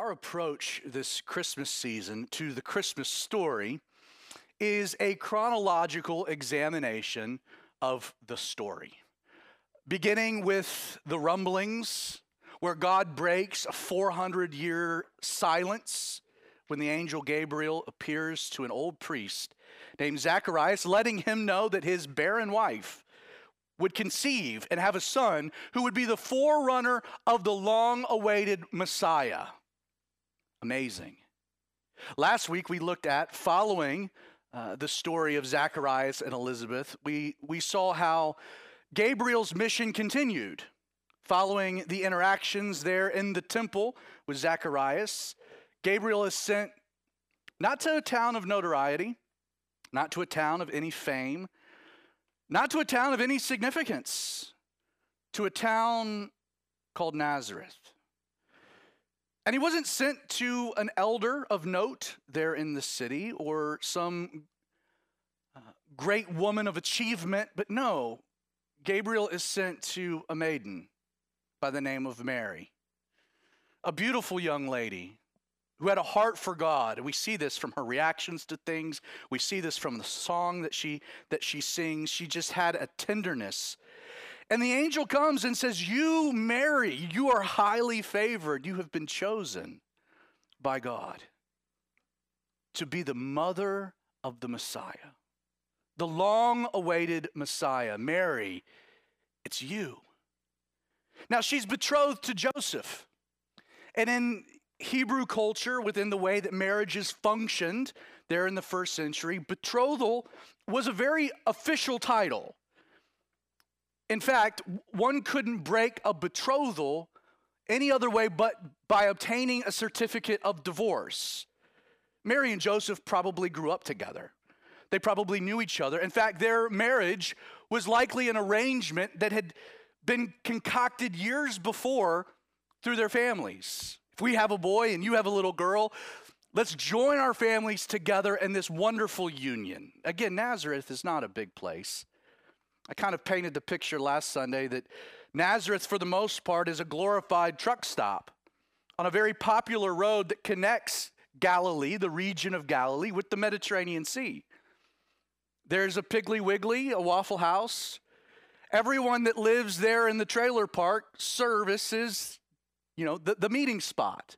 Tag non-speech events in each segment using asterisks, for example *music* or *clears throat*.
Our approach this Christmas season to the Christmas story is a chronological examination of the story. Beginning with the rumblings, where God breaks a 400 year silence when the angel Gabriel appears to an old priest named Zacharias, letting him know that his barren wife would conceive and have a son who would be the forerunner of the long awaited Messiah. Amazing. Last week we looked at following uh, the story of Zacharias and Elizabeth. We, we saw how Gabriel's mission continued following the interactions there in the temple with Zacharias. Gabriel is sent not to a town of notoriety, not to a town of any fame, not to a town of any significance, to a town called Nazareth. And he wasn't sent to an elder of note there in the city or some uh, great woman of achievement, but no, Gabriel is sent to a maiden by the name of Mary, a beautiful young lady who had a heart for God. And we see this from her reactions to things. We see this from the song that she that she sings. She just had a tenderness and the angel comes and says, You, Mary, you are highly favored. You have been chosen by God to be the mother of the Messiah, the long awaited Messiah. Mary, it's you. Now, she's betrothed to Joseph. And in Hebrew culture, within the way that marriages functioned there in the first century, betrothal was a very official title. In fact, one couldn't break a betrothal any other way but by obtaining a certificate of divorce. Mary and Joseph probably grew up together. They probably knew each other. In fact, their marriage was likely an arrangement that had been concocted years before through their families. If we have a boy and you have a little girl, let's join our families together in this wonderful union. Again, Nazareth is not a big place. I kind of painted the picture last Sunday that Nazareth, for the most part, is a glorified truck stop on a very popular road that connects Galilee, the region of Galilee, with the Mediterranean Sea. There's a Piggly Wiggly, a Waffle House. Everyone that lives there in the trailer park services, you know, the, the meeting spot.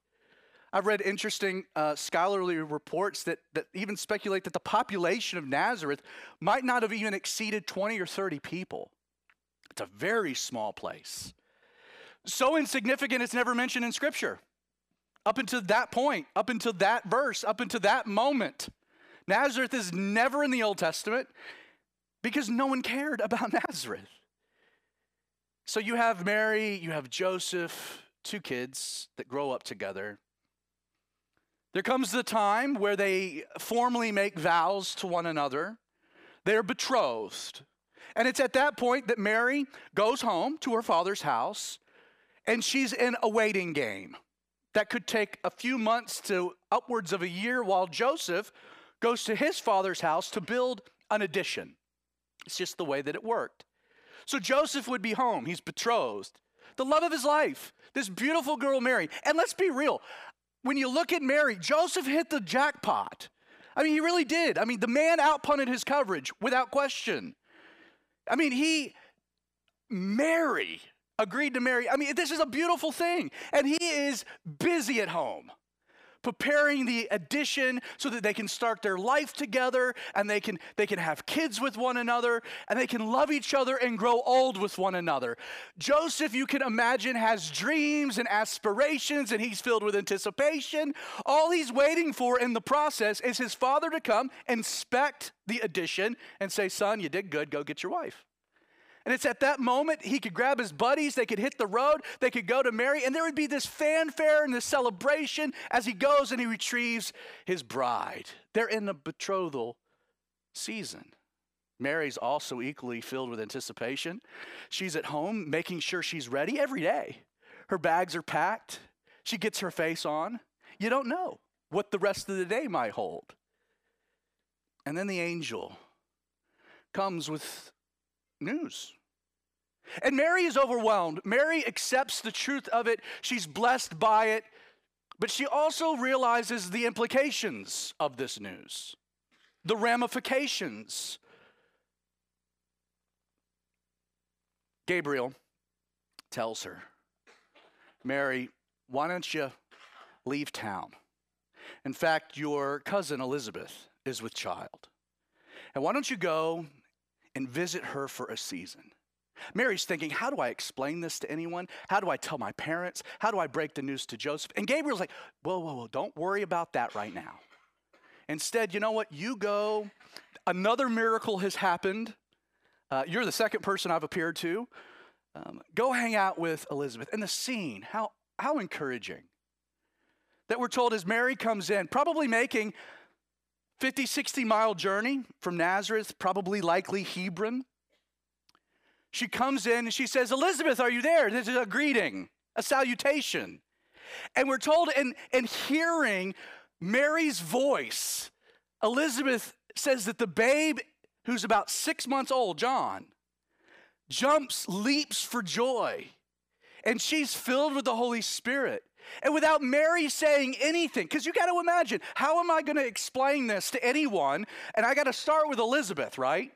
I've read interesting uh, scholarly reports that, that even speculate that the population of Nazareth might not have even exceeded 20 or 30 people. It's a very small place. So insignificant, it's never mentioned in Scripture. Up until that point, up until that verse, up until that moment. Nazareth is never in the Old Testament because no one cared *laughs* about Nazareth. So you have Mary, you have Joseph, two kids that grow up together. There comes the time where they formally make vows to one another. They're betrothed. And it's at that point that Mary goes home to her father's house and she's in a waiting game that could take a few months to upwards of a year while Joseph goes to his father's house to build an addition. It's just the way that it worked. So Joseph would be home. He's betrothed. The love of his life, this beautiful girl Mary. And let's be real, when you look at Mary, Joseph hit the jackpot. I mean, he really did. I mean, the man outpunted his coverage without question. I mean, he, Mary, agreed to marry. I mean, this is a beautiful thing. And he is busy at home preparing the addition so that they can start their life together and they can they can have kids with one another and they can love each other and grow old with one another. Joseph, you can imagine, has dreams and aspirations and he's filled with anticipation. All he's waiting for in the process is his father to come, inspect the addition, and say, Son, you did good, go get your wife. And it's at that moment he could grab his buddies, they could hit the road, they could go to Mary, and there would be this fanfare and this celebration as he goes and he retrieves his bride. They're in the betrothal season. Mary's also equally filled with anticipation. She's at home making sure she's ready every day. Her bags are packed, she gets her face on. You don't know what the rest of the day might hold. And then the angel comes with news. And Mary is overwhelmed. Mary accepts the truth of it, she's blessed by it. But she also realizes the implications of this news, the ramifications. Gabriel tells her, Mary, why don't you leave town? In fact, your cousin Elizabeth is with child. And why don't you go and visit her for a season? Mary's thinking, how do I explain this to anyone? How do I tell my parents? How do I break the news to Joseph? And Gabriel's like, whoa, whoa, whoa, don't worry about that right now. Instead, you know what? You go. Another miracle has happened. Uh, you're the second person I've appeared to. Um, go hang out with Elizabeth. And the scene, how, how encouraging. That we're told as Mary comes in, probably making 50, 60 mile journey from Nazareth, probably likely Hebron. She comes in and she says, Elizabeth, are you there? This is a greeting, a salutation. And we're told in, in hearing Mary's voice, Elizabeth says that the babe who's about six months old, John, jumps, leaps for joy. And she's filled with the Holy Spirit. And without Mary saying anything, because you got to imagine, how am I going to explain this to anyone? And I got to start with Elizabeth, right?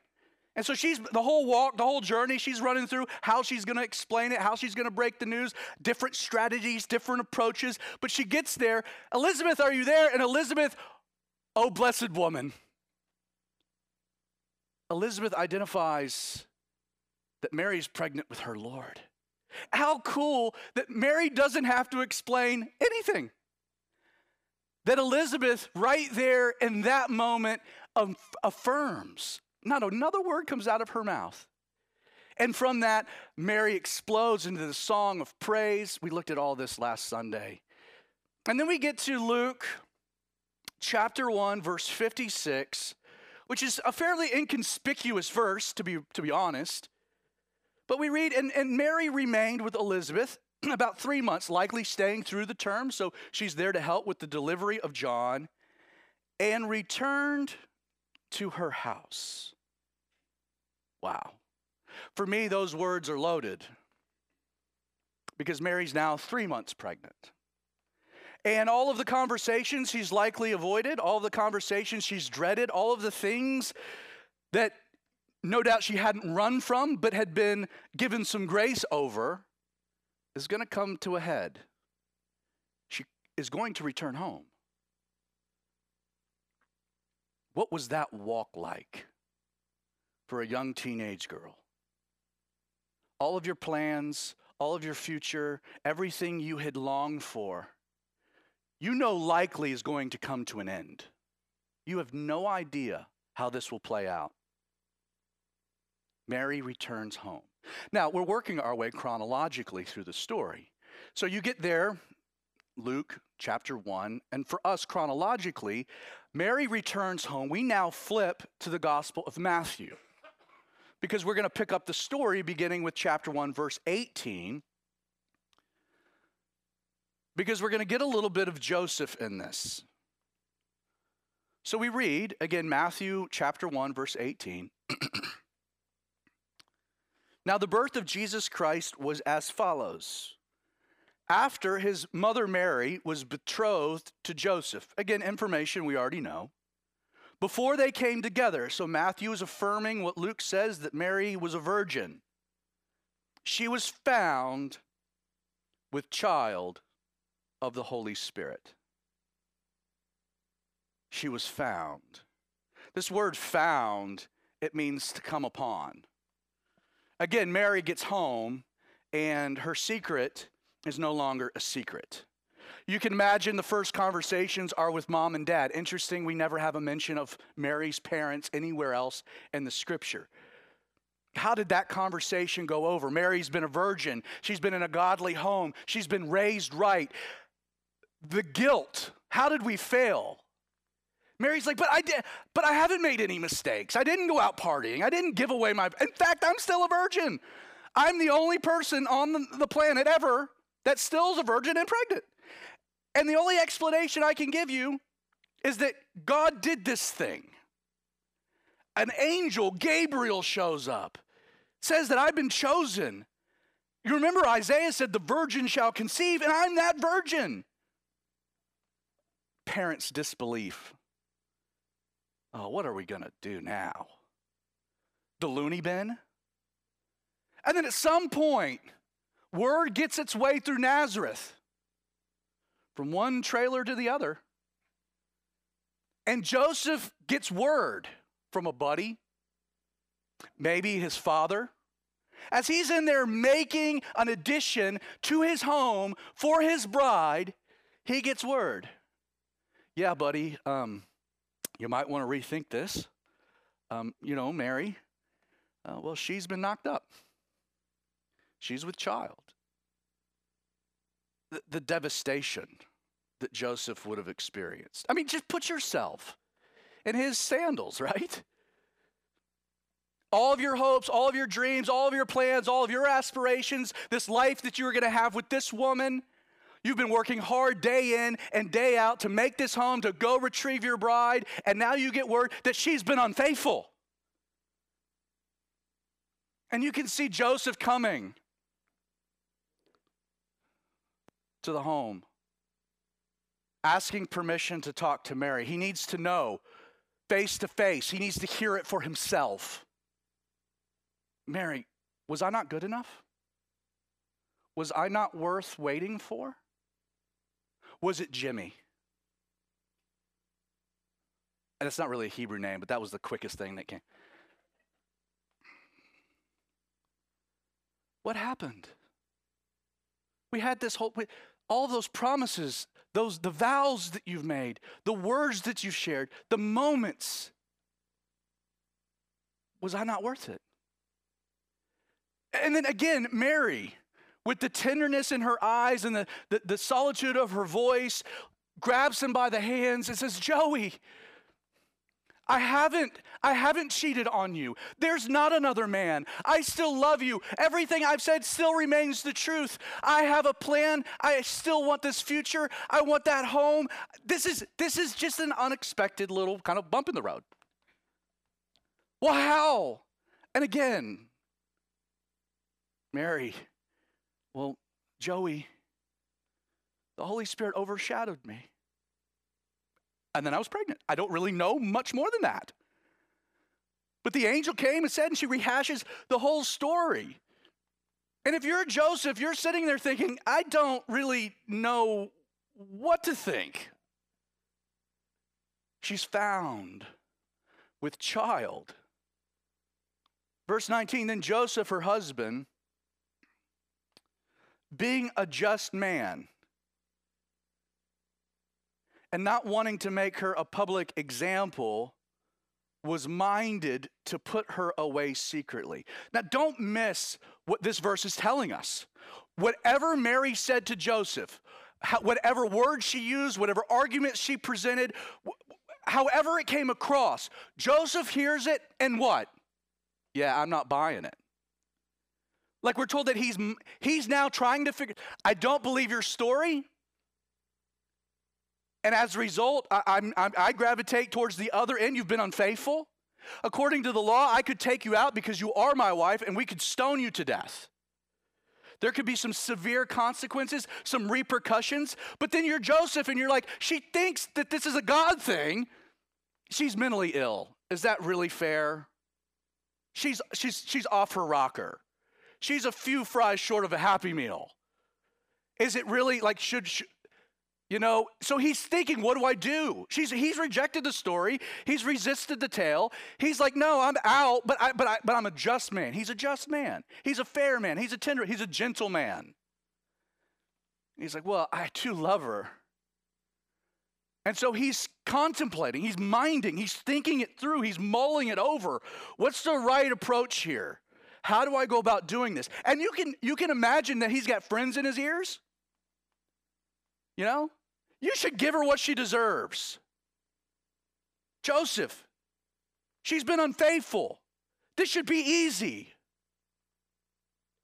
And so she's the whole walk, the whole journey, she's running through how she's going to explain it, how she's going to break the news, different strategies, different approaches. But she gets there. Elizabeth, are you there? And Elizabeth, oh, blessed woman. Elizabeth identifies that Mary's pregnant with her Lord. How cool that Mary doesn't have to explain anything. That Elizabeth, right there in that moment, um, affirms not another word comes out of her mouth. And from that, Mary explodes into the song of praise. We looked at all this last Sunday. And then we get to Luke chapter 1, verse 56, which is a fairly inconspicuous verse, to be, to be honest. But we read, and, and Mary remained with Elizabeth *clears throat* about three months, likely staying through the term. So she's there to help with the delivery of John, and returned to her house. Wow. For me, those words are loaded because Mary's now three months pregnant. And all of the conversations she's likely avoided, all of the conversations she's dreaded, all of the things that no doubt she hadn't run from but had been given some grace over, is going to come to a head. She is going to return home. What was that walk like? for a young teenage girl. All of your plans, all of your future, everything you had longed for, you know likely is going to come to an end. You have no idea how this will play out. Mary returns home. Now, we're working our way chronologically through the story. So you get there, Luke chapter 1, and for us chronologically, Mary returns home. We now flip to the Gospel of Matthew because we're going to pick up the story beginning with chapter 1, verse 18. Because we're going to get a little bit of Joseph in this. So we read, again, Matthew chapter 1, verse 18. *clears throat* now, the birth of Jesus Christ was as follows. After his mother Mary was betrothed to Joseph, again, information we already know, before they came together. So Matthew is affirming what Luke says that Mary was a virgin. She was found with child of the Holy Spirit. She was found. This word found, it means to come upon. Again, Mary gets home and her secret is no longer a secret. You can imagine the first conversations are with mom and dad. Interesting, we never have a mention of Mary's parents anywhere else in the scripture. How did that conversation go over? Mary's been a virgin. She's been in a godly home. She's been raised right. The guilt. How did we fail? Mary's like, but I did, but I haven't made any mistakes. I didn't go out partying. I didn't give away my. In fact, I'm still a virgin. I'm the only person on the, the planet ever that still is a virgin and pregnant. And the only explanation I can give you is that God did this thing. An angel, Gabriel, shows up, says that I've been chosen. You remember Isaiah said, The virgin shall conceive, and I'm that virgin. parents' disbelief. Oh, what are we going to do now? The loony bin? And then at some point, word gets its way through Nazareth from one trailer to the other. And Joseph gets word from a buddy, maybe his father, as he's in there making an addition to his home for his bride, he gets word. Yeah, buddy, um, you might want to rethink this. Um, you know, Mary, uh, well, she's been knocked up. She's with child. The, the devastation that Joseph would have experienced. I mean, just put yourself in his sandals, *laughs* right? all of your hopes, all of your dreams, all of your plans, all of your aspirations, this life that you were going to have with this woman. You've been working hard day in and day out to make this home, to go retrieve your bride, and now you get word that she's been unfaithful. And you can see Joseph coming to the home, asking permission to talk to Mary. He needs to know face to face, he needs to hear it for himself. Mary, was I not good enough? Was I not worth waiting for? Was it Jimmy? And it's not really a Hebrew name, but that was the quickest thing that came. What happened? We had this whole, all those promises, those the vows that you've made, the words that you've shared, the moments. Was I not worth it? And then again, Mary, with the tenderness in her eyes and the, the, the, solitude of her voice, grabs him by the hands and says, Joey, I haven't, I haven't cheated on you. There's not another man. I still love you. Everything I've said still remains the truth. I have a plan. I still want this future. I want that home. This is this is just an unexpected little kind of bump in the road. Well, how? And again, Mary, well, Joey, the Holy Spirit overshadowed me. And then I was pregnant. I don't really know much more than that. But the angel came and said, and she rehashes the whole story. And if you're Joseph, you're sitting there thinking, I don't really know what to think. She's found with child. Verse 19 Then Joseph, her husband, being a just man and not wanting to make her a public example, was minded to put her away secretly. Now, don't miss what this verse is telling us. Whatever Mary said to Joseph, whatever words she used, whatever arguments she presented, however it came across, Joseph hears it and what? Yeah, I'm not buying it. Like we're told that he's he's now trying to figure I don't believe your story. And as a result, I, I'm, I'm, I gravitate towards the other end. You've been unfaithful. According to the law, I could take you out because you are my wife and we could stone you to death. There could be some severe consequences, some repercussions, but then you're Joseph and you're like, she thinks that this is a God thing. She's mentally ill. Is that really fair? She's, she's, she's off her rocker. She's a few fries short of a happy meal. Is it really like, should, you know, so he's thinking, what do I do? She's, he's rejected the story. He's resisted the tale. He's like, no, I'm out, but, I, but, I, but I'm a just man. He's a just man. He's a fair man. He's a tender, he's a gentle man. He's like, well, I too love her. And so he's contemplating, he's minding, he's thinking it through, he's mulling it over. What's the right approach here? How do I go about doing this? And you can you can imagine that he's got friends in his ears. You know? You should give her what she deserves. Joseph, she's been unfaithful. This should be easy.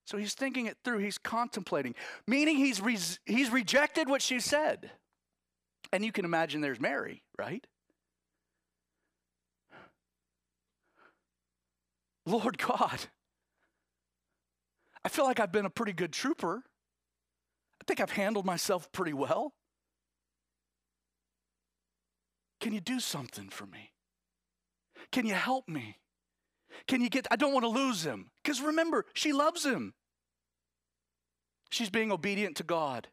So he's thinking it through, he's contemplating, meaning he's, re- he's rejected what she said. And you can imagine there's Mary, right? Lord God, I feel like I've been a pretty good trooper. I think I've handled myself pretty well. Can you do something for me? Can you help me? Can you get, I don't want to lose him. Because remember, she loves him. She's being obedient to God.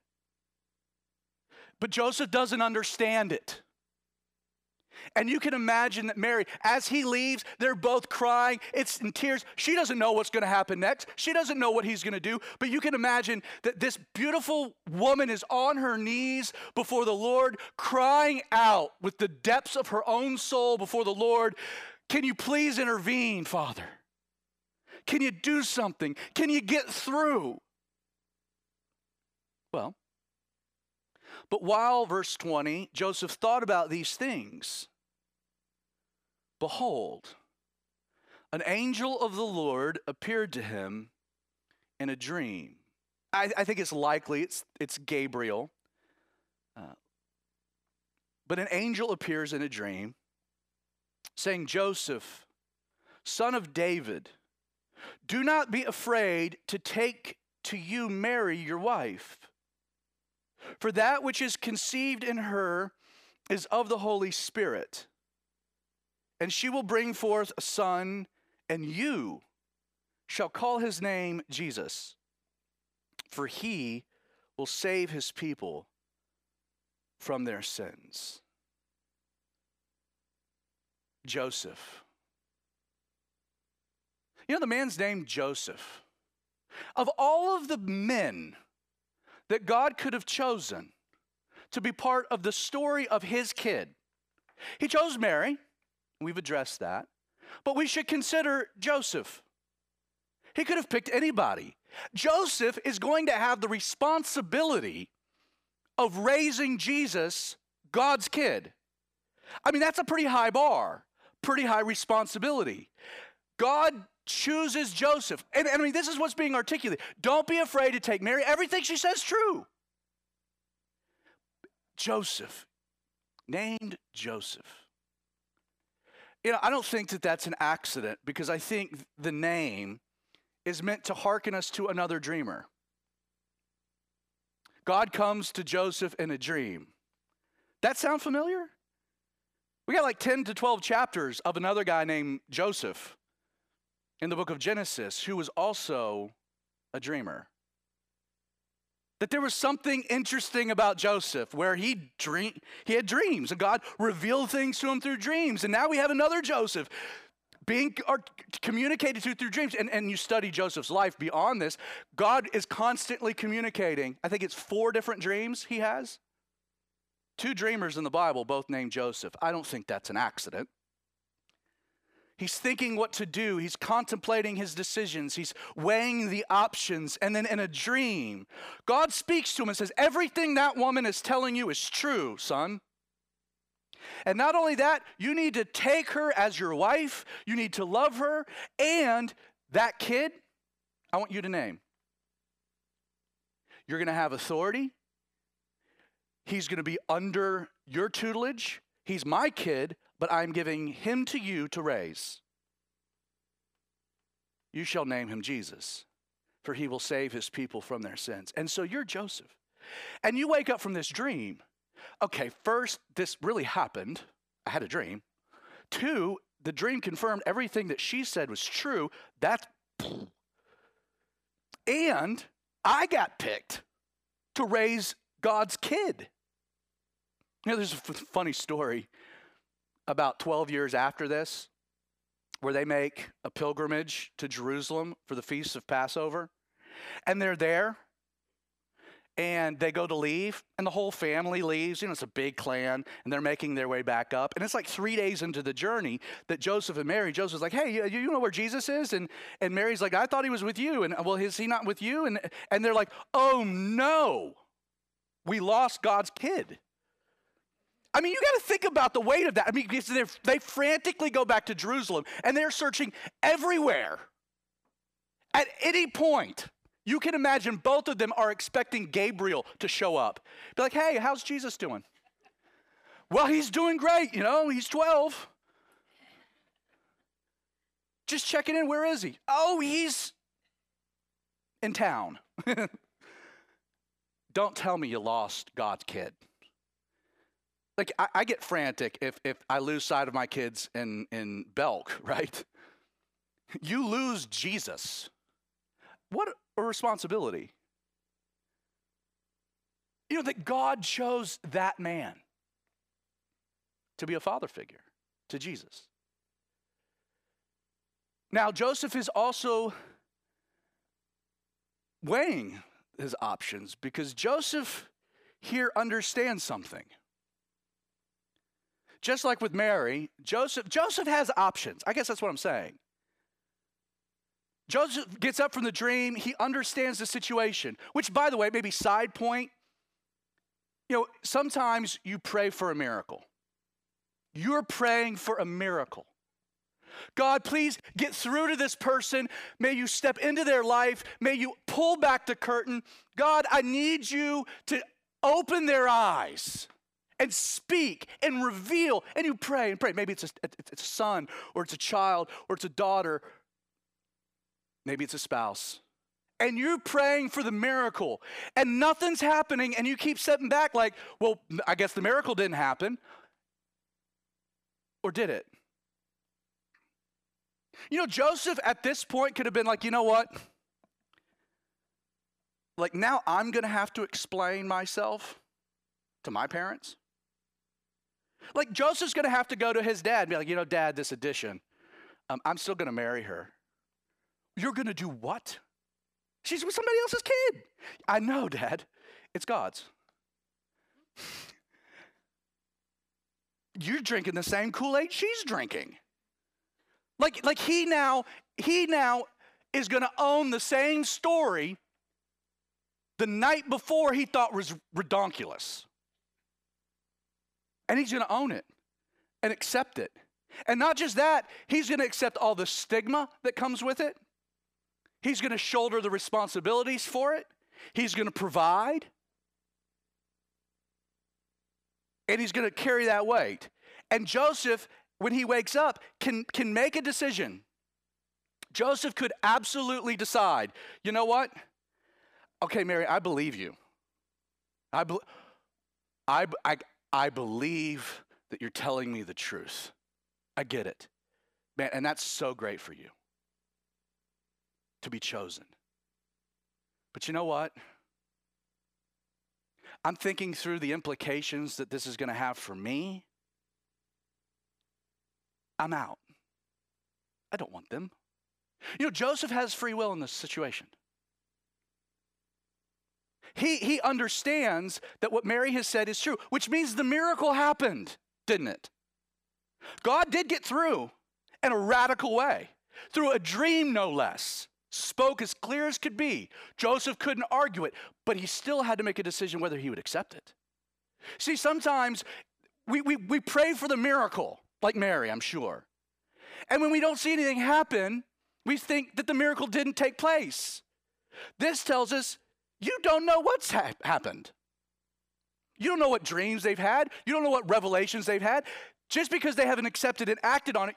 But Joseph doesn't understand it. And you can imagine that Mary, as he leaves, they're both crying. It's in tears. She doesn't know what's going to happen next. She doesn't know what he's going to do. But you can imagine that this beautiful woman is on her knees before the Lord, crying out with the depths of her own soul before the Lord Can you please intervene, Father? Can you do something? Can you get through? Well, but while, verse 20, Joseph thought about these things, behold, an angel of the Lord appeared to him in a dream. I, I think it's likely it's, it's Gabriel. Uh, but an angel appears in a dream saying, Joseph, son of David, do not be afraid to take to you Mary, your wife for that which is conceived in her is of the Holy Spirit. And she will bring forth a son, and you shall call his name Jesus, for he will save his people from their sins. Joseph. You know, the man's name Joseph. Of all of the men that God could have chosen to be part of the story of his kid. He chose Mary, we've addressed that, but we should consider Joseph. He could have picked anybody. Joseph is going to have the responsibility of raising Jesus, God's kid. I mean, that's a pretty high bar, pretty high responsibility. God chooses Joseph. And, and I mean, this is what's being articulated. Don't be afraid to take Mary. Everything she says true. Joseph, named Joseph. You know, I don't think that that's an accident because I think the name is meant to hearken us to another dreamer. God comes to Joseph in a dream. That sound familiar? We got like 10 to 12 chapters of another guy named Joseph in the book of Genesis who was also a dreamer. That there was something interesting about Joseph where he dream, he had dreams and God revealed things to him through dreams. And now we have another Joseph being communicated to through dreams. And, and you study Joseph's life beyond this, God is constantly communicating. I think it's four different dreams he has. Two dreamers in the Bible, both named Joseph. I don't think that's an accident. He's thinking what to do. He's contemplating his decisions. He's weighing the options. And then in a dream, God speaks to him and says, Everything that woman is telling you is true, son. And not only that, you need to take her as your wife, you need to love her, and that kid, I want you to name. You're going to have authority. He's going to be under your tutelage. He's my kid but I'm giving him to you to raise. You shall name him Jesus, for he will save his people from their sins. And so you're Joseph. And you wake up from this dream. Okay, first, this really happened. I had a dream. Two, the dream confirmed everything that she said was true. That's. *sniffs* And I got picked to raise God's kid. You know, there's a f- funny story about 12 years after this, where they make a pilgrimage to Jerusalem for the Feast of Passover. And they're there and they go to leave, and the whole family leaves. You know, it's a big clan, and they're making their way back up. And it's like three days into the journey that Joseph and Mary, Joseph's like, hey, you, you know where Jesus is? And, and Mary's like, I thought he was with you. And well, is he not with you? And, and they're like, oh no, we lost God's kid. I mean, you got to think about the weight of that. I mean, they frantically go back to Jerusalem and they're searching everywhere. At any point, you can imagine both of them are expecting Gabriel to show up. Be like, hey, how's Jesus doing? well, he's doing great, you know, he's 12. Just checking in, where is he? Oh, he's in town. *laughs* Don't tell me you lost God's kid. Like I, I get frantic if if I lose sight of my kids in in Belk, *laughs* right? You lose Jesus. What a responsibility. You know that God chose that man to be a father figure to Jesus. Now, Joseph is also weighing his options because Joseph here understands something. Just like with Mary, Joseph Joseph has options. I guess that's what I'm saying. Joseph gets up from the dream, he understands the situation, which by the way, maybe side point, you know, sometimes you pray for a miracle. You're praying for a miracle. God, please get through to this person. May you step into their life. May you pull back the curtain. God, I need you to open their eyes and speak and reveal. And you pray and pray. Maybe it's a, it's a son or it's a child or it's a daughter. Maybe it's a spouse. And you're praying for the miracle and nothing's happening and you keep stepping back like, well, I guess the miracle didn't happen. Or did it? You know, Joseph at this point could have been like, you know what? Like, now I'm going to have to explain myself to my parents. Like, Joseph's going to have to go to his dad and be like, you know, dad, this addition, um, I'm still going to marry her. You're going to do what? She's with somebody else's kid. I know, dad. It's God's. You're drinking the same Kool Aid she's drinking. Like, like he now, he now is going to own the same story the night before he thought was redonkulous. And he's going to own it and accept it. And not just that, he's going to accept all the stigma that comes with it. He's going to shoulder the responsibilities for it. He's going to provide. And he's going to carry that weight. And Joseph when he wakes up, can, can make a decision. Joseph could absolutely decide, you know what? Okay, Mary, I believe you. I, be- I, I, I believe that you're telling me the truth. I get it. Man, and that's so great for you to be chosen. But you know what? I'm thinking through the implications that this is going to have for me I'm out. I don't want them. You know, Joseph has free will in this situation. He, he understands that what Mary has said is true, which means the miracle happened, didn't it? God did get through in a radical way, through a dream, no less. Spoke as clear as could be. Joseph couldn't argue it, but he still had to make a decision whether he would accept it. See, sometimes we, we, we pray for the miracle, like Mary, I'm sure. And when we don't see anything happen, we think that the miracle didn't take place. This tells us you don't know what's ha- happened. You don't know what dreams they've had. You don't know what revelations they've had. Just because they haven't accepted and acted on it,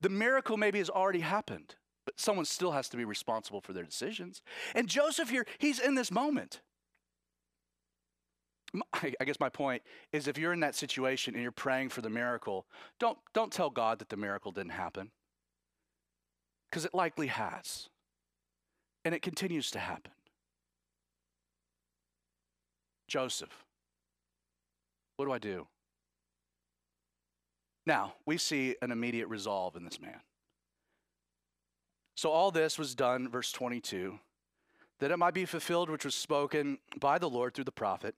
the miracle maybe has already happened. But someone still has to be responsible for their decisions. And Joseph here, he's in this moment. I guess my point is if you're in that situation and you're praying for the miracle, don't, don't tell God that the miracle didn't happen. Because it likely has. And it continues to happen. Joseph, what do I do? Now, we see an immediate resolve in this man. So, all this was done, verse 22, that it might be fulfilled which was spoken by the Lord through the prophet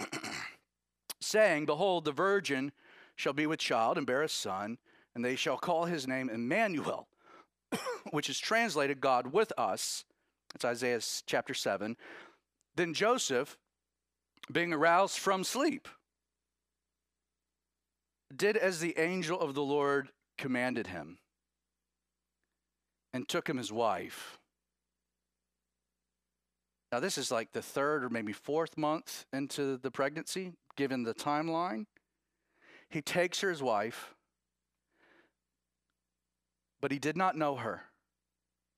*clears throat* saying, Behold, the virgin shall be with child and bear a son, and they shall call his name Emmanuel, *clears throat* which is translated God with us. It's Isaiah chapter 7. Then Joseph, being aroused from sleep, did as the angel of the Lord commanded him, and took him his wife now, this is like the third or maybe fourth month into the pregnancy, given the timeline. He takes her as wife, but he did not know her,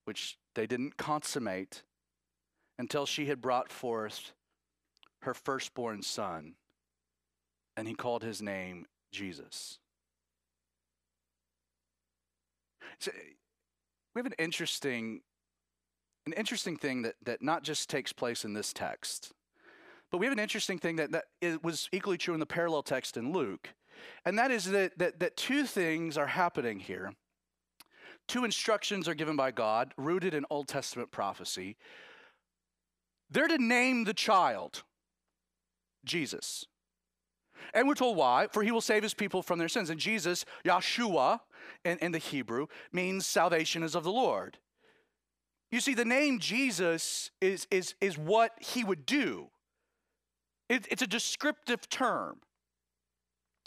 which they didn't consummate until she had brought forth her firstborn son, and he called his name Jesus. So we have an interesting an interesting thing that, that not just takes place in this text, but we have an interesting thing that, that it was equally true in the parallel text in Luke. And that is that, that, that two things are happening here. Two instructions are given by God, rooted in Old Testament prophecy. They're to name the child Jesus. And we're told why. For he will save his people from their sins. And Jesus, Yeshua, in, in the Hebrew, means salvation is of the Lord. You see, the name Jesus is, is, is what he would do, it, it's a descriptive term.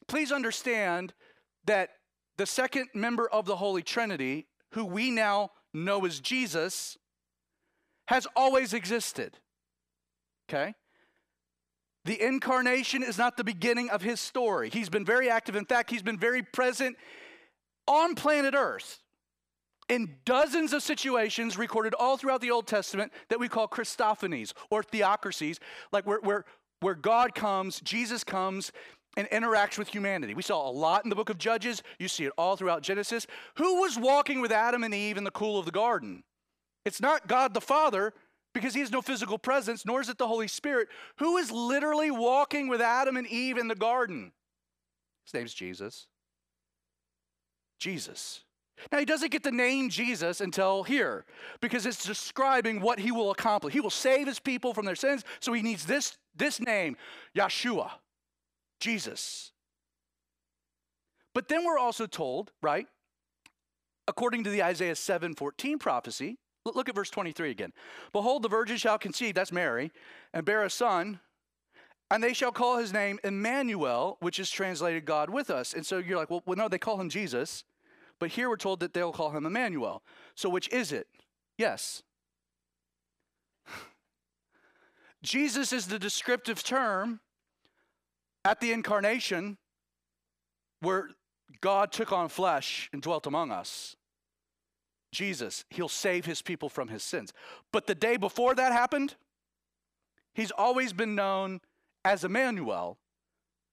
Please understand that the second member of the Holy Trinity, who we now know as Jesus, has always existed. Okay? The incarnation is not the beginning of his story. He's been very active. In fact, he's been very present on planet Earth in dozens of situations recorded all throughout the Old Testament that we call Christophanies or theophanies, like where, where, where God comes, Jesus comes, and interacts with humanity. We saw a lot in the book of Judges. You see it all throughout Genesis. Who was walking with Adam and Eve in the cool of the garden? It's not God the Father, because he has no physical presence, nor is it the Holy Spirit, who is literally walking with Adam and Eve in the garden. His name's Jesus. Jesus. Now, he doesn't get the name Jesus until here because it's describing what he will accomplish. He will save his people from their sins, so he needs this, this name, Yeshua, Jesus. But then we're also told, right, according to the Isaiah 7:14 prophecy, Look at verse 23 again. Behold, the virgin shall conceive, that's Mary, and bear a son, and they shall call his name Emmanuel, which is translated God with us. And so you're like, well, well, no, they call him Jesus, but here we're told that they'll call him Emmanuel. So which is it? Yes. *sighs* Jesus is the descriptive term at the incarnation where God took on flesh and dwelt among us. Jesus, he'll save his people from his sins. But the day before that happened, he's always been known as Emmanuel,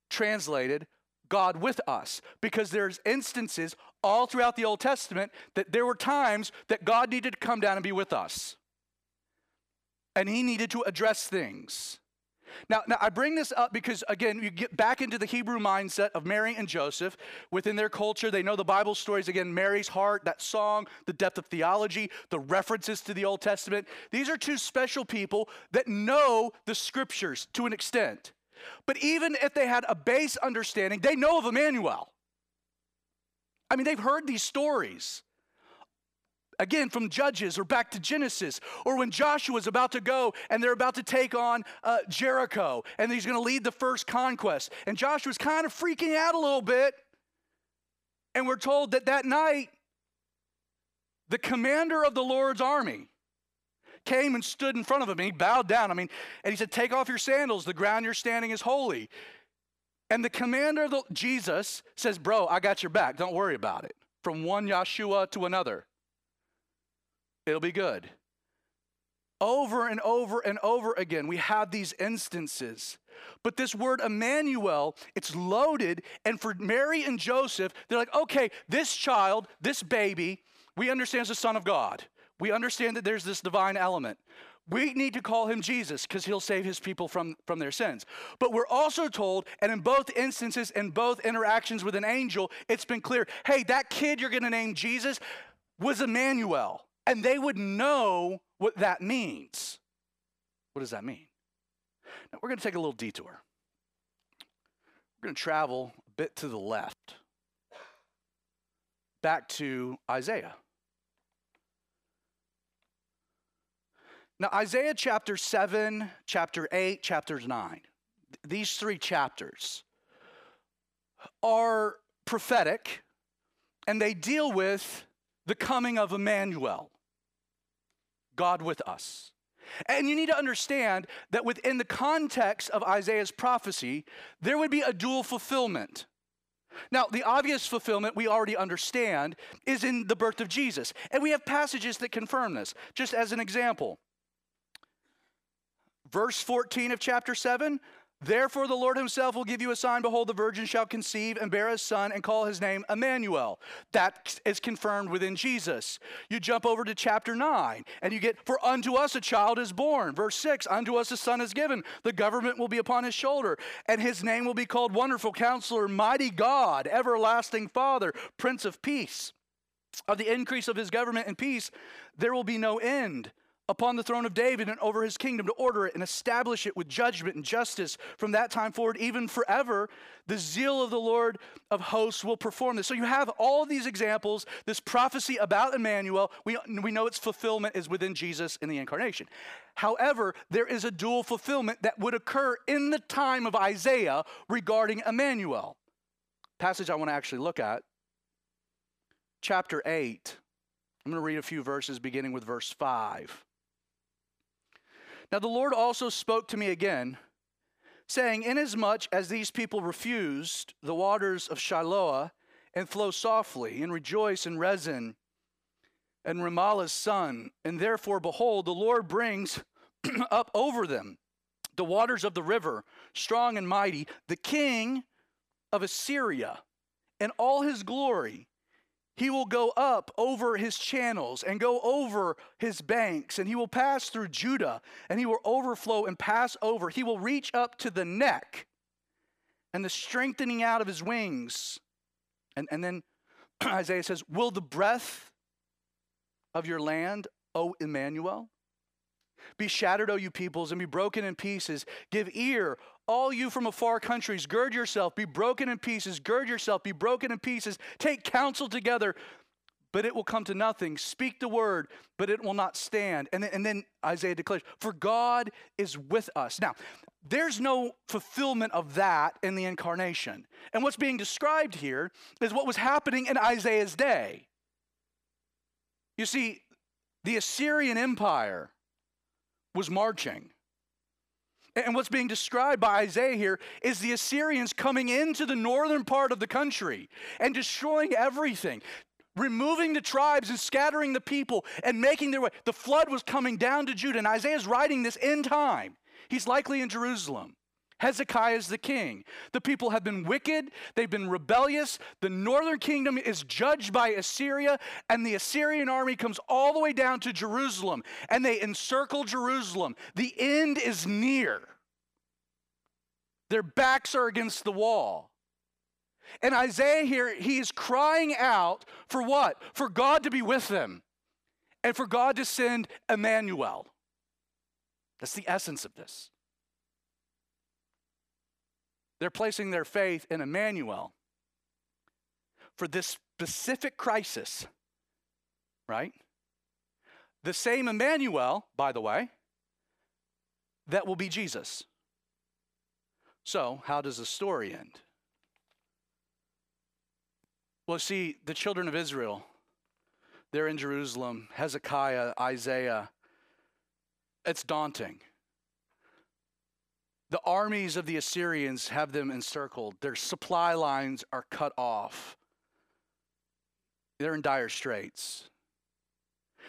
translated God with us, because there's instances all throughout the Old Testament that there were times that God needed to come down and be with us. And he needed to address things. Now, now, I bring this up because, again, you get back into the Hebrew mindset of Mary and Joseph. Within their culture, they know the Bible stories. Again, Mary's heart, that song, the depth of theology, the references to the Old Testament. These are two special people that know the scriptures to an extent. But even if they had a base understanding, they know of Emmanuel. I mean, they've heard these stories again from Judges or back to Genesis, or when Joshua's about to go and they're about to take on uh, Jericho and he's going to lead the first conquest. And Joshua's kind of freaking out a little bit. And we're told that that night, the commander of the Lord's army came and stood in front of him and he bowed down. I mean, and he said, Take off your sandals, the ground you're standing is holy. And the commander of the, Jesus says, Bro, I got your back. Don't worry about it. From one Yeshua to another. It'll be good. Over and over and over again, we have these instances. But this word Emmanuel, it's loaded. And for Mary and Joseph, they're like, okay, this child, this baby, we understand is the Son of God. We understand that there's this divine element. We need to call him Jesus because he'll save his people from, from their sins. But we're also told, and in both instances, in both interactions with an angel, it's been clear hey, that kid you're going to name Jesus was Emmanuel and they would know what that means. What does that mean? Now, we're going to take a little detour. We're going to travel a bit to the left, back to Isaiah. Now, Isaiah chapter 7, chapter 8, chapter 9, these three chapters are prophetic and they deal with the coming of Emmanuel. God with us. And you need to understand that within the context of Isaiah's prophecy, there would be a dual fulfillment. Now, the obvious fulfillment we already understand is in the birth of Jesus. And we have passages that confirm this. Just as an example, verse 14 of chapter 7 Therefore, the Lord himself will give you a sign. Behold, the virgin shall conceive and bear a son and call his name Emmanuel. That is confirmed within Jesus. You jump over to chapter 9 and you get, For unto us a child is born. Verse 6 Unto us a son is given. The government will be upon his shoulder, and his name will be called Wonderful Counselor, Mighty God, Everlasting Father, Prince of Peace. Of the increase of his government and peace, there will be no end upon the throne of David and over his kingdom to order it and establish it with judgment and justice from that time forward, even forever. The zeal of the Lord of hosts will perform this. So you have all these examples, this prophecy about Emmanuel. We, we know its fulfillment is within Jesus in the incarnation. However, there is a dual fulfillment that would occur in the time of Isaiah regarding Emmanuel. Passage I want to actually look at, chapter 8. I'm going to read a few verses beginning with verse 5. Now the Lord also spoke to me again, saying, Inasmuch as these people refused the waters of Shiloah and flow softly, and rejoice in Rezin and Remaliah's son, and therefore, behold, the Lord brings *clears throat* up over them the waters of the river, strong and mighty, the king of Assyria, and all his glory he will go up over his channels and go over his banks, and he will pass through Judah, and he will overflow and pass over. He will reach up to the neck and the strengthening out of his wings. And, and then *clears throat* Isaiah says, Will the breath of your land, O Emmanuel? Be shattered, O you peoples, and be broken in pieces. Give ear, all you from afar countries, gird yourself, be broken in pieces, gird yourself, be broken in pieces. Take counsel together, but it will come to nothing. Speak the word, but it will not stand. And then, and then Isaiah declares, For God is with us. Now, there's no fulfillment of that in the incarnation. And what's being described here is what was happening in Isaiah's day. You see, the Assyrian Empire was marching. And what's being described by Isaiah here is the Assyrians coming into the northern part of the country and destroying everything, removing the tribes and scattering the people and making their way. The flood was coming down to Judah, and Isaiah's writing this in time. He's likely in Jerusalem. Hezekiah is the king. The people have been wicked, they've been rebellious. The northern kingdom is judged by Assyria, and the Assyrian army comes all the way down to Jerusalem, and they encircle Jerusalem. The end is near. Their backs are against the wall. And Isaiah here, he is crying out for what? For God to be with them and for God to send Emmanuel. That's the essence of this. They're placing their faith in Emmanuel for this specific crisis, right? The same Emmanuel, by the way, that will be Jesus. So, how does the story end? Well, see, the children of Israel, they're in Jerusalem, Hezekiah, Isaiah. It's daunting. The armies of the Assyrians have them encircled. Their supply lines are cut off. They're in dire straits.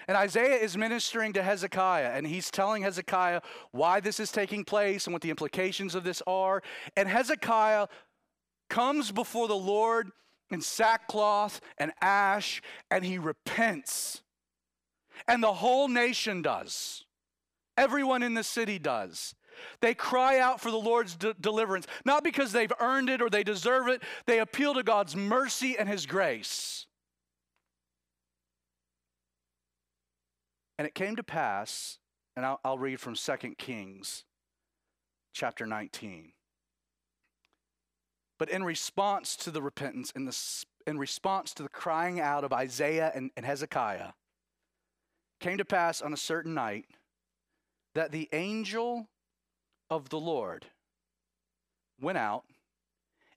And Isaiah is ministering to Hezekiah, and he's telling Hezekiah why this is taking place and what the implications of this are. And Hezekiah comes before the Lord in sackcloth and ash, and he repents. And the whole nation does. Everyone in the city does. They cry out for the Lord's de- deliverance, not because they've earned it or they deserve it. They appeal to God's mercy and His grace. And it came to pass, and I'll, I'll read from 2 Kings chapter 19. But in response to the repentance, in, the, in response to the crying out of Isaiah and, and Hezekiah, came to pass on a certain night that the angel of the Lord went out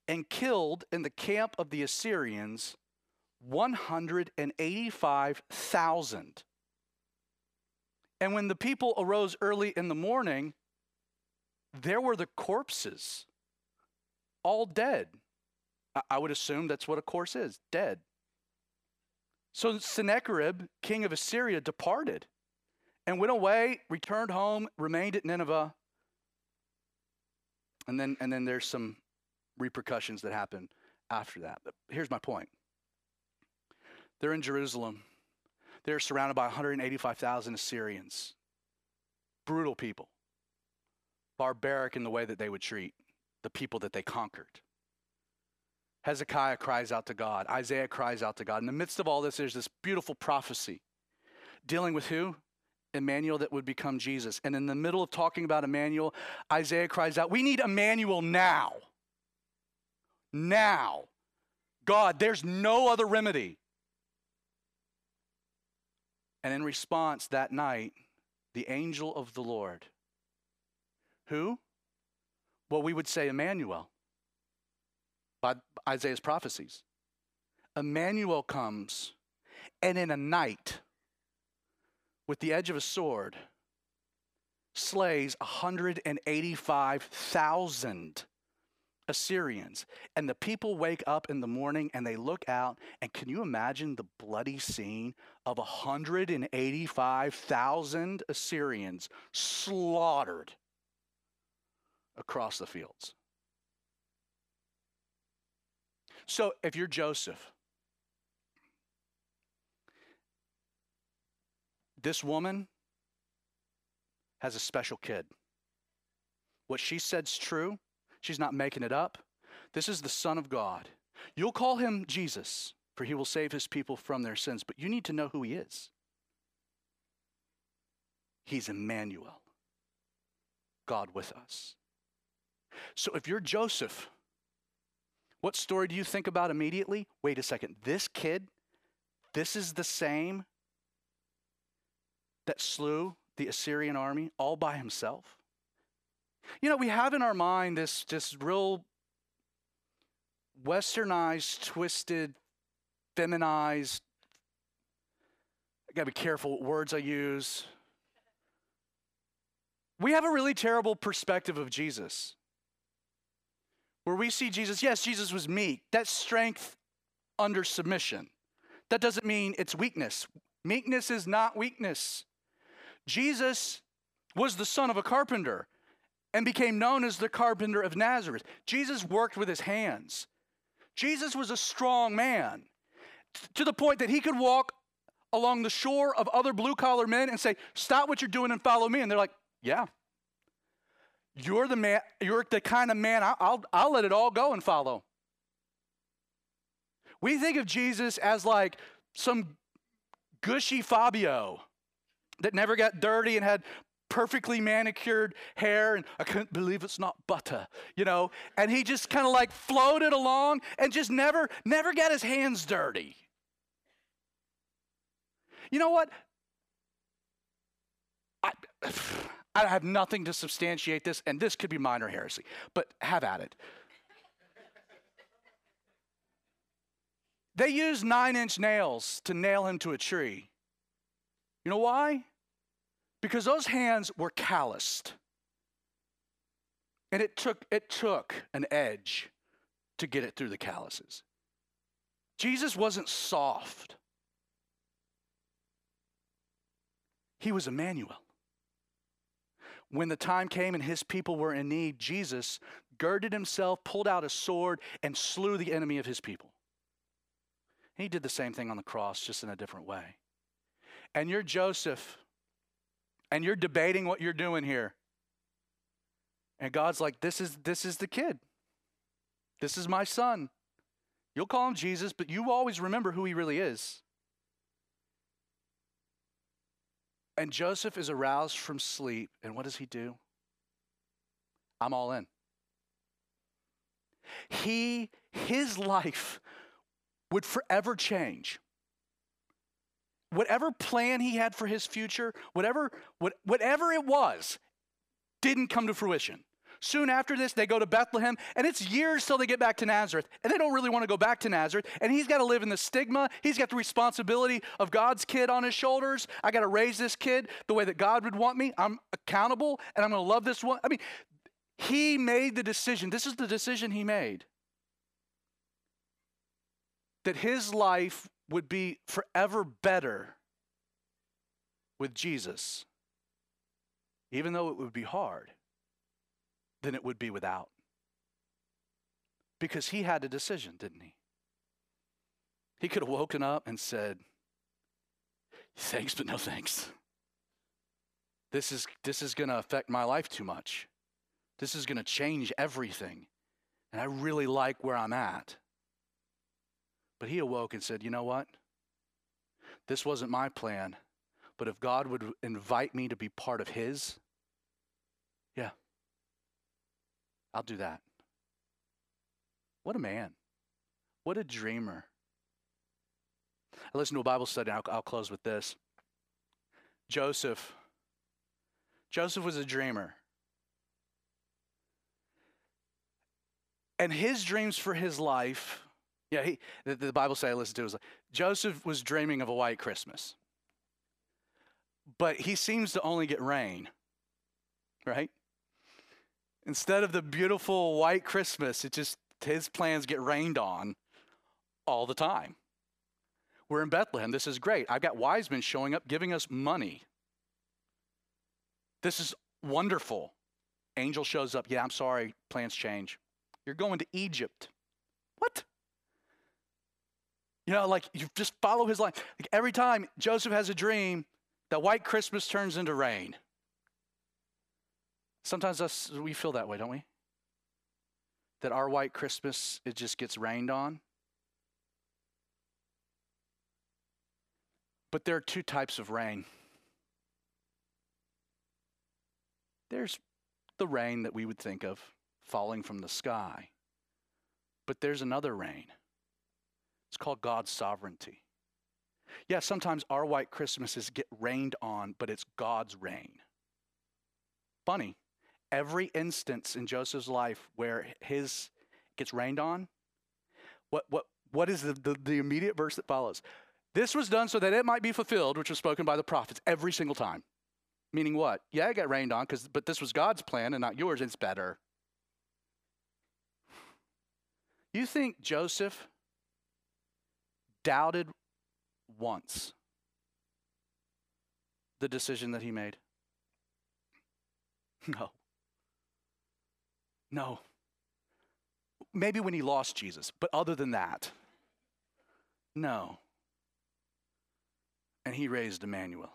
and killed in the camp of the Assyrians 185,000. And when the people arose early in the morning, there were the corpses, all dead. I would assume that's what a corpse is dead. So Sennacherib, king of Assyria, departed and went away, returned home, remained at Nineveh, And then, and then there's some repercussions that happen after that. But here's my point they're in Jerusalem, they're surrounded by 185,000 Assyrians, brutal people, barbaric in the way that they would treat the people that they conquered. Hezekiah cries out to God. Isaiah cries out to God. In the midst of all this, there's this beautiful prophecy dealing with who? Emmanuel that would become Jesus. And in the middle of talking about Emmanuel, Isaiah cries out, We need Emmanuel now. Now. God, there's no other remedy. And in response that night, the angel of the Lord, who? Well, we would say Emmanuel by Isaiah's prophecies. Emmanuel comes, and in a night, with the edge of a sword, slays 185,000 Assyrians. And the people wake up in the morning and they look out, and can you imagine the bloody scene of 185,000 Assyrians slaughtered across the fields? So if you're Joseph, this woman has a special kid. What she said's true. She's not making it up. This is the Son of God. You'll call him Jesus, for he will save his people from their sins, but you need to know who he is. He's Emmanuel, God with us. So if you're Joseph, what story do you think about immediately? Wait a second. This kid, this is the same that slew the Assyrian army all by himself? You know, we have in our mind this this real westernized, twisted, feminized. I gotta be careful what words I use. We have a really terrible perspective of Jesus where we see Jesus, yes, Jesus was meek. That's strength under submission. That doesn't mean it's weakness. Meekness is not weakness. Jesus was the son of a carpenter and became known as the carpenter of Nazareth. Jesus worked with his hands. Jesus was a strong man to the point that he could walk along the shore of other blue collar men and say, Stop what you're doing and follow me. And they're like, Yeah, you're the man, you're the kind of man I'll, I'll, I'll let it all go and follow. We think of Jesus as like some gushy Fabio that never got dirty and had perfectly manicured hair and I couldn't believe it's not butter, you know, and he just kind of like floated along and just never never got his hands dirty. You know what? I *sighs* I have nothing to substantiate this, and this could be minor heresy, but have at it. they used nine inch nails to nail him to a tree. You know why? Because those hands were calloused. And it took, it took an edge to get it through the calluses. Jesus wasn't soft, he was Emmanuel. When the time came and his people were in need, Jesus girded himself, pulled out a sword, and slew the enemy of his people. He did the same thing on the cross, just in a different way. And you're Joseph, and you're debating what you're doing here. And God's like, this is, this is the kid. This is my son. You'll call him Jesus, but you always remember who he really is. And Joseph is aroused from sleep, and what does he do? I'm all in. He, his life would forever change. Whatever plan he had for his future, whatever, what, whatever it was, didn't come to fruition. Soon after this, they go to Bethlehem, and it's years till they get back to Nazareth. And they don't really want to go back to Nazareth. And he's got to live in the stigma. He's got the responsibility of God's kid on his shoulders. I got to raise this kid the way that God would want me. I'm accountable, and I'm going to love this one. I mean, he made the decision. This is the decision he made that his life would be forever better with Jesus, even though it would be hard. than it would be without. Because he had a decision, didn't he? He could have woken up and said, Thanks, but no thanks. This is, this is going to affect my life too much. This is going to change everything. And I really like where I'm at. But he awoke and said, You know what? This wasn't my plan. But if God would invite me to be part of his, yeah, I'll do that. What a man. What a dreamer. I listened to a Bible study, I'll, I'll close with this. Joseph. Joseph was a dreamer. And his dreams for his life, yeah, he, the, the Bible say I listened to was like, Joseph was dreaming of a white Christmas. But he seems to only get rain, right? Instead of the beautiful white Christmas, it just his plans get rained on all the time. We're in Bethlehem. This is great. I've got wise men showing up giving us money. This is wonderful. Angel shows up. Yeah, I'm sorry. Plans change. You're going to Egypt. What? You know, like you just follow his line. Like every time Joseph has a dream, that white Christmas turns into rain. Sometimes us we feel that way, don't we? That our white Christmas it just gets rained on. But there are two types of rain. There's the rain that we would think of falling from the sky. But there's another rain. It's called God's sovereignty. Yeah, sometimes our white Christmases get rained on, but it's God's rain. Funny. Every instance in Joseph's life where his gets rained on, what what what is the, the, the immediate verse that follows? This was done so that it might be fulfilled, which was spoken by the prophets every single time. Meaning what? Yeah, it got rained on, because but this was God's plan and not yours. It's better. You think Joseph doubted once the decision that he made? *laughs* No. No. Maybe when he lost Jesus, but other than that, no. And he raised Emmanuel,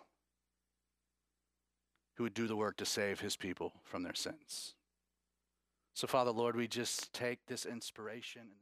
who would do the work to save his people from their sins. So, Father, Lord, we just take this inspiration and this.